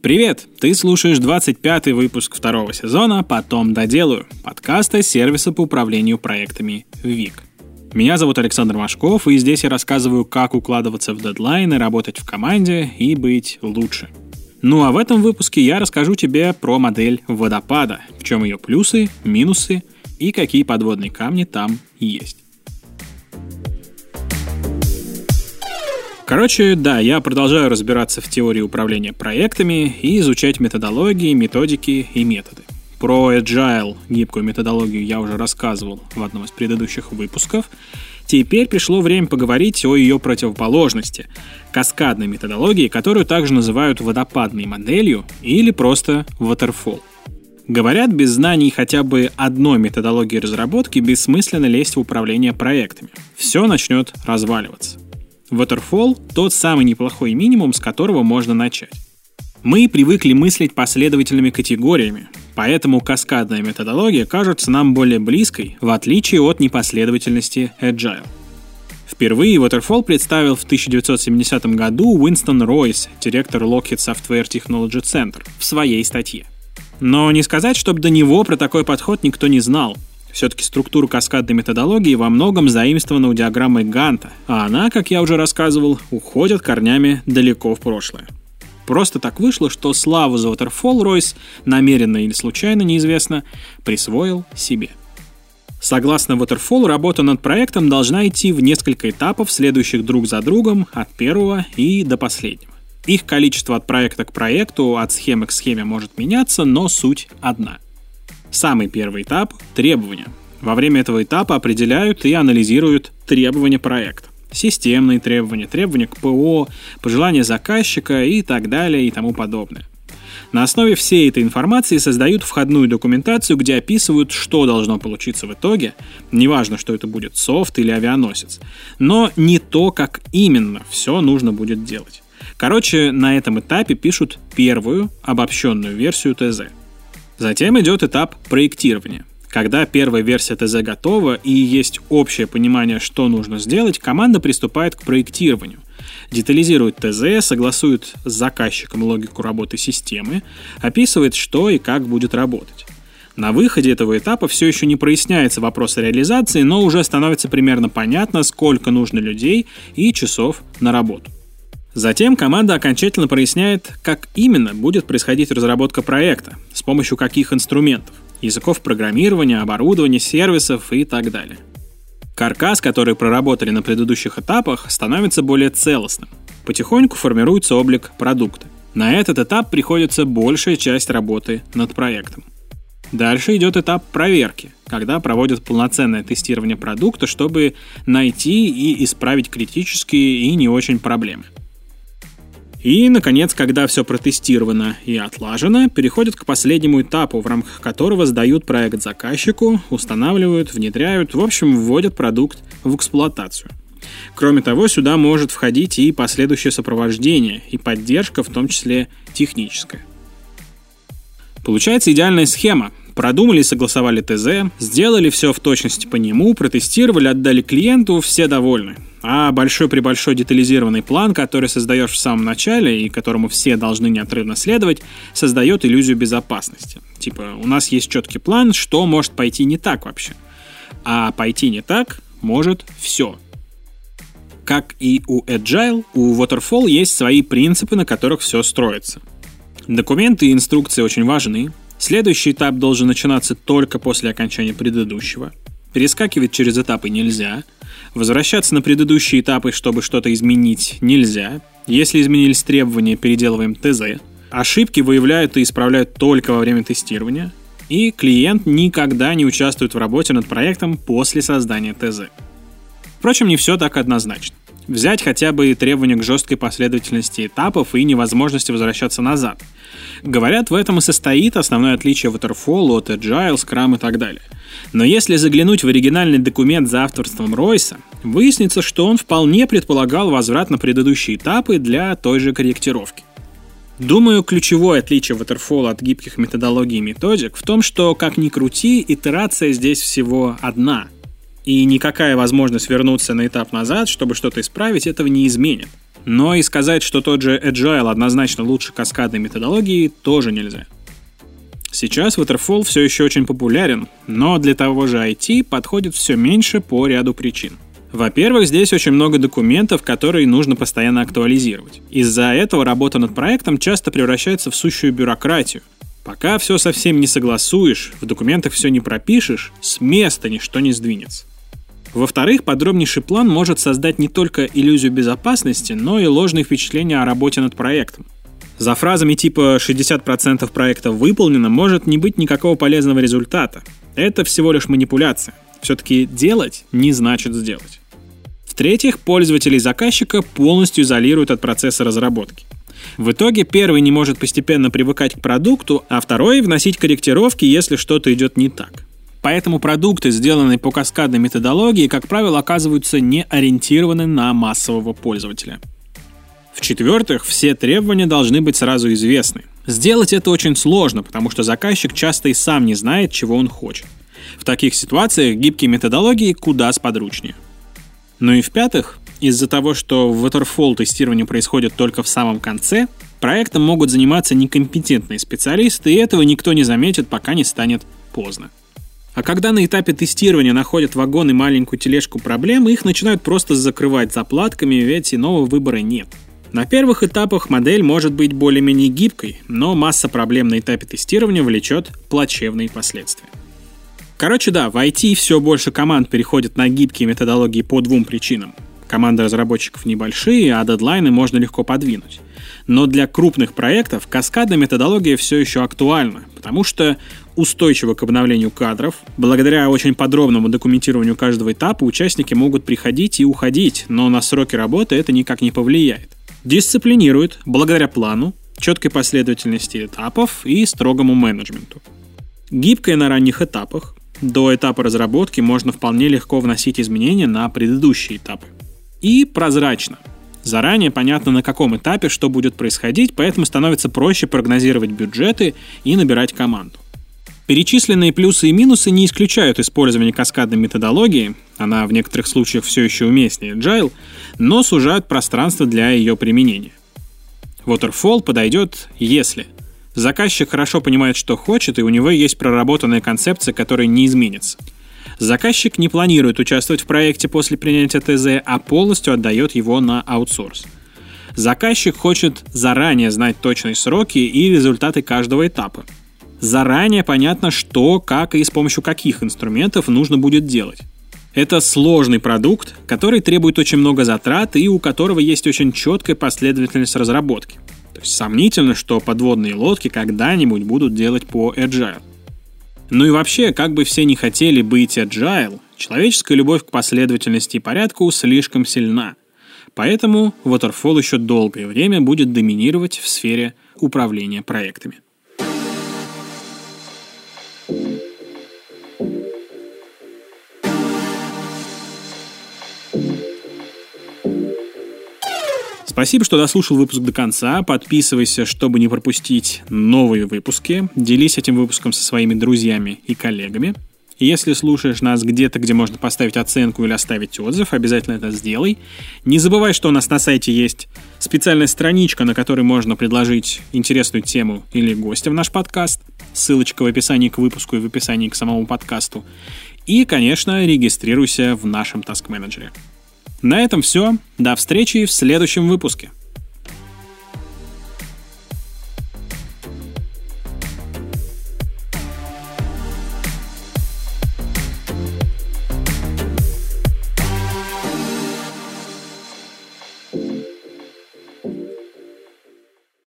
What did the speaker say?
Привет! Ты слушаешь 25-й выпуск второго сезона «Потом доделаю» подкаста сервиса по управлению проектами ВИК. Меня зовут Александр Машков, и здесь я рассказываю, как укладываться в дедлайны, работать в команде и быть лучше. Ну а в этом выпуске я расскажу тебе про модель водопада, в чем ее плюсы, минусы и какие подводные камни там есть. Короче, да, я продолжаю разбираться в теории управления проектами и изучать методологии, методики и методы. Про Agile, гибкую методологию, я уже рассказывал в одном из предыдущих выпусков. Теперь пришло время поговорить о ее противоположности – каскадной методологии, которую также называют водопадной моделью или просто waterfall. Говорят, без знаний хотя бы одной методологии разработки бессмысленно лезть в управление проектами. Все начнет разваливаться. Waterfall — тот самый неплохой минимум, с которого можно начать. Мы привыкли мыслить последовательными категориями, поэтому каскадная методология кажется нам более близкой, в отличие от непоследовательности Agile. Впервые Waterfall представил в 1970 году Уинстон Ройс, директор Lockheed Software Technology Center, в своей статье. Но не сказать, чтобы до него про такой подход никто не знал. Все-таки структура каскадной методологии во многом заимствована у диаграммы Ганта, а она, как я уже рассказывал, уходит корнями далеко в прошлое. Просто так вышло, что славу за Waterfall Ройс, намеренно или случайно, неизвестно, присвоил себе. Согласно Waterfall, работа над проектом должна идти в несколько этапов, следующих друг за другом, от первого и до последнего. Их количество от проекта к проекту, от схемы к схеме может меняться, но суть одна – Самый первый этап – требования. Во время этого этапа определяют и анализируют требования проекта. Системные требования, требования к ПО, пожелания заказчика и так далее и тому подобное. На основе всей этой информации создают входную документацию, где описывают, что должно получиться в итоге, неважно, что это будет софт или авианосец, но не то, как именно все нужно будет делать. Короче, на этом этапе пишут первую обобщенную версию ТЗ – Затем идет этап проектирования. Когда первая версия ТЗ готова и есть общее понимание, что нужно сделать, команда приступает к проектированию. Детализирует ТЗ, согласует с заказчиком логику работы системы, описывает, что и как будет работать. На выходе этого этапа все еще не проясняется вопрос реализации, но уже становится примерно понятно, сколько нужно людей и часов на работу. Затем команда окончательно проясняет, как именно будет происходить разработка проекта, с помощью каких инструментов, языков программирования, оборудования, сервисов и так далее. Каркас, который проработали на предыдущих этапах, становится более целостным. Потихоньку формируется облик продукта. На этот этап приходится большая часть работы над проектом. Дальше идет этап проверки, когда проводят полноценное тестирование продукта, чтобы найти и исправить критические и не очень проблемы. И, наконец, когда все протестировано и отлажено, переходят к последнему этапу, в рамках которого сдают проект заказчику, устанавливают, внедряют, в общем, вводят продукт в эксплуатацию. Кроме того, сюда может входить и последующее сопровождение, и поддержка, в том числе техническая. Получается идеальная схема. Продумали и согласовали ТЗ, сделали все в точности по нему, протестировали, отдали клиенту, все довольны. А большой при большой детализированный план, который создаешь в самом начале и которому все должны неотрывно следовать, создает иллюзию безопасности. Типа, у нас есть четкий план, что может пойти не так вообще. А пойти не так может все. Как и у Agile, у Waterfall есть свои принципы, на которых все строится. Документы и инструкции очень важны. Следующий этап должен начинаться только после окончания предыдущего. Перескакивать через этапы нельзя – Возвращаться на предыдущие этапы, чтобы что-то изменить, нельзя. Если изменились требования, переделываем ТЗ. Ошибки выявляют и исправляют только во время тестирования. И клиент никогда не участвует в работе над проектом после создания ТЗ. Впрочем, не все так однозначно. Взять хотя бы требования к жесткой последовательности этапов и невозможности возвращаться назад. Говорят, в этом и состоит основное отличие Waterfall от Agile, Scrum и так далее. Но если заглянуть в оригинальный документ за авторством Ройса, выяснится, что он вполне предполагал возврат на предыдущие этапы для той же корректировки. Думаю, ключевое отличие Waterfall от гибких методологий и методик в том, что, как ни крути, итерация здесь всего одна – и никакая возможность вернуться на этап назад, чтобы что-то исправить, этого не изменит. Но и сказать, что тот же Agile однозначно лучше каскадной методологии, тоже нельзя. Сейчас Waterfall все еще очень популярен, но для того же IT подходит все меньше по ряду причин. Во-первых, здесь очень много документов, которые нужно постоянно актуализировать. Из-за этого работа над проектом часто превращается в сущую бюрократию. Пока все совсем не согласуешь, в документах все не пропишешь, с места ничто не сдвинется. Во-вторых, подробнейший план может создать не только иллюзию безопасности, но и ложные впечатления о работе над проектом. За фразами типа «60% проекта выполнено» может не быть никакого полезного результата. Это всего лишь манипуляция. Все-таки делать не значит сделать. В-третьих, пользователей заказчика полностью изолируют от процесса разработки. В итоге первый не может постепенно привыкать к продукту, а второй вносить корректировки, если что-то идет не так. Поэтому продукты, сделанные по каскадной методологии, как правило, оказываются не ориентированы на массового пользователя. В-четвертых, все требования должны быть сразу известны. Сделать это очень сложно, потому что заказчик часто и сам не знает, чего он хочет. В таких ситуациях гибкие методологии куда сподручнее. Ну и в-пятых, из-за того, что waterfall тестирование происходит только в самом конце, проектом могут заниматься некомпетентные специалисты, и этого никто не заметит, пока не станет поздно. А когда на этапе тестирования находят вагон и маленькую тележку проблем, их начинают просто закрывать заплатками, ведь иного выбора нет. На первых этапах модель может быть более-менее гибкой, но масса проблем на этапе тестирования влечет плачевные последствия. Короче, да, в IT все больше команд переходят на гибкие методологии по двум причинам. Команды разработчиков небольшие, а дедлайны можно легко подвинуть. Но для крупных проектов каскадная методология все еще актуальна, потому что устойчиво к обновлению кадров, благодаря очень подробному документированию каждого этапа участники могут приходить и уходить, но на сроки работы это никак не повлияет. Дисциплинирует благодаря плану, четкой последовательности этапов и строгому менеджменту. Гибкая на ранних этапах, до этапа разработки можно вполне легко вносить изменения на предыдущие этапы. И прозрачно. Заранее понятно, на каком этапе что будет происходить, поэтому становится проще прогнозировать бюджеты и набирать команду. Перечисленные плюсы и минусы не исключают использование каскадной методологии, она в некоторых случаях все еще уместнее Agile, но сужают пространство для ее применения. Waterfall подойдет, если заказчик хорошо понимает, что хочет, и у него есть проработанная концепция, которая не изменится. Заказчик не планирует участвовать в проекте после принятия ТЗ, а полностью отдает его на аутсорс. Заказчик хочет заранее знать точные сроки и результаты каждого этапа – заранее понятно, что, как и с помощью каких инструментов нужно будет делать. Это сложный продукт, который требует очень много затрат и у которого есть очень четкая последовательность разработки. То есть сомнительно, что подводные лодки когда-нибудь будут делать по Agile. Ну и вообще, как бы все не хотели быть Agile, человеческая любовь к последовательности и порядку слишком сильна. Поэтому Waterfall еще долгое время будет доминировать в сфере управления проектами. Спасибо, что дослушал выпуск до конца. Подписывайся, чтобы не пропустить новые выпуски. Делись этим выпуском со своими друзьями и коллегами. Если слушаешь нас где-то, где можно поставить оценку или оставить отзыв, обязательно это сделай. Не забывай, что у нас на сайте есть специальная страничка, на которой можно предложить интересную тему или гостя в наш подкаст. Ссылочка в описании к выпуску и в описании к самому подкасту. И, конечно, регистрируйся в нашем Task Manager. На этом все. До встречи в следующем выпуске.